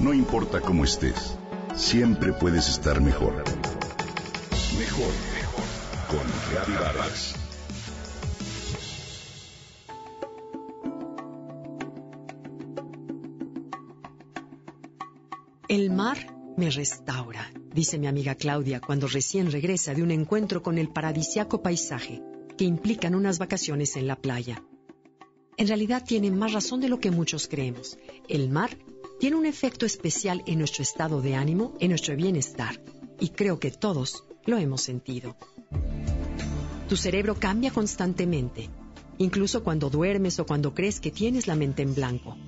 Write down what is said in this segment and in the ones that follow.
No importa cómo estés, siempre puedes estar mejor. Mejor, mejor. Con Reavivadas. El mar me restaura, dice mi amiga Claudia cuando recién regresa de un encuentro con el paradisiaco paisaje que implican unas vacaciones en la playa. En realidad tiene más razón de lo que muchos creemos. El mar tiene un efecto especial en nuestro estado de ánimo, en nuestro bienestar, y creo que todos lo hemos sentido. Tu cerebro cambia constantemente, incluso cuando duermes o cuando crees que tienes la mente en blanco.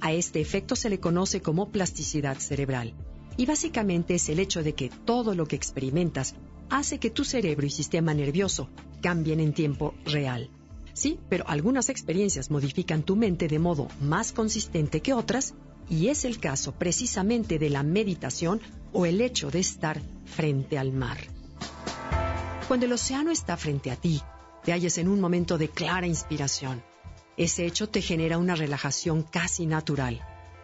A este efecto se le conoce como plasticidad cerebral, y básicamente es el hecho de que todo lo que experimentas hace que tu cerebro y sistema nervioso cambien en tiempo real. Sí, pero algunas experiencias modifican tu mente de modo más consistente que otras y es el caso precisamente de la meditación o el hecho de estar frente al mar. Cuando el océano está frente a ti, te hallas en un momento de clara inspiración. Ese hecho te genera una relajación casi natural.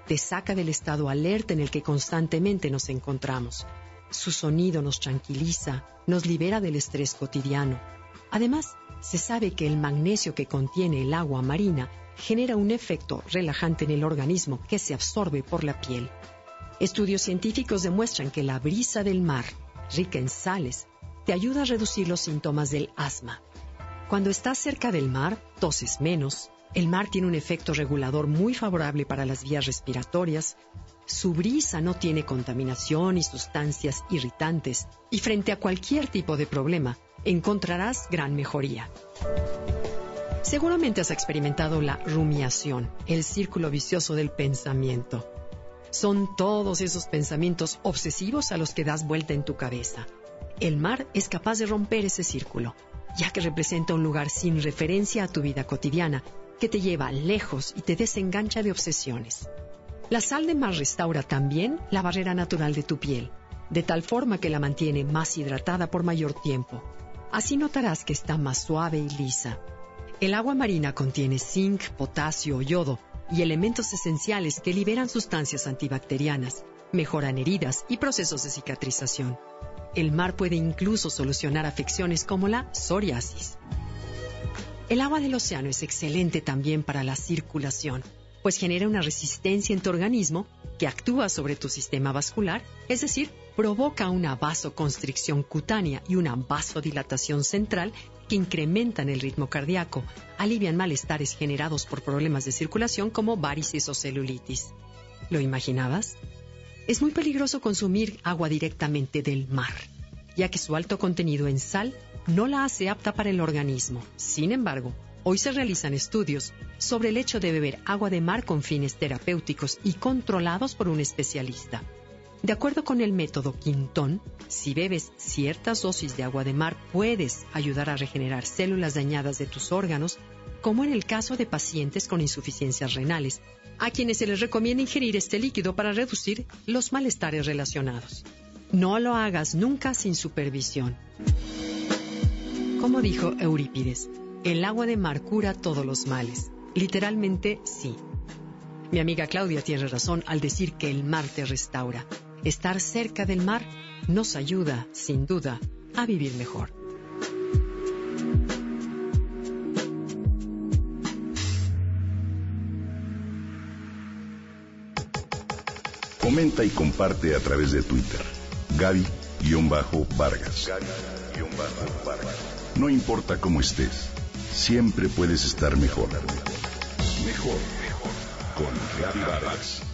Te saca del estado alerta en el que constantemente nos encontramos. Su sonido nos tranquiliza, nos libera del estrés cotidiano. Además, se sabe que el magnesio que contiene el agua marina genera un efecto relajante en el organismo que se absorbe por la piel. Estudios científicos demuestran que la brisa del mar, rica en sales, te ayuda a reducir los síntomas del asma. Cuando estás cerca del mar, toses menos. El mar tiene un efecto regulador muy favorable para las vías respiratorias. Su brisa no tiene contaminación y sustancias irritantes. Y frente a cualquier tipo de problema, encontrarás gran mejoría. Seguramente has experimentado la rumiación, el círculo vicioso del pensamiento. Son todos esos pensamientos obsesivos a los que das vuelta en tu cabeza. El mar es capaz de romper ese círculo, ya que representa un lugar sin referencia a tu vida cotidiana, que te lleva lejos y te desengancha de obsesiones. La sal de mar restaura también la barrera natural de tu piel, de tal forma que la mantiene más hidratada por mayor tiempo. Así notarás que está más suave y lisa. El agua marina contiene zinc, potasio, yodo y elementos esenciales que liberan sustancias antibacterianas, mejoran heridas y procesos de cicatrización. El mar puede incluso solucionar afecciones como la psoriasis. El agua del océano es excelente también para la circulación, pues genera una resistencia en tu organismo que actúa sobre tu sistema vascular, es decir, provoca una vasoconstricción cutánea y una vasodilatación central que incrementan el ritmo cardíaco, alivian malestares generados por problemas de circulación como varices o celulitis. ¿Lo imaginabas? Es muy peligroso consumir agua directamente del mar, ya que su alto contenido en sal no la hace apta para el organismo. Sin embargo, hoy se realizan estudios sobre el hecho de beber agua de mar con fines terapéuticos y controlados por un especialista. De acuerdo con el método Quintón, si bebes ciertas dosis de agua de mar puedes ayudar a regenerar células dañadas de tus órganos, como en el caso de pacientes con insuficiencias renales, a quienes se les recomienda ingerir este líquido para reducir los malestares relacionados. No lo hagas nunca sin supervisión. Como dijo Eurípides, el agua de mar cura todos los males. Literalmente sí. Mi amiga Claudia tiene razón al decir que el mar te restaura. Estar cerca del mar nos ayuda, sin duda, a vivir mejor. Comenta y comparte a través de Twitter. Gaby-Vargas. No importa cómo estés, siempre puedes estar mejor. Mejor, mejor. Con Gaby Vargas.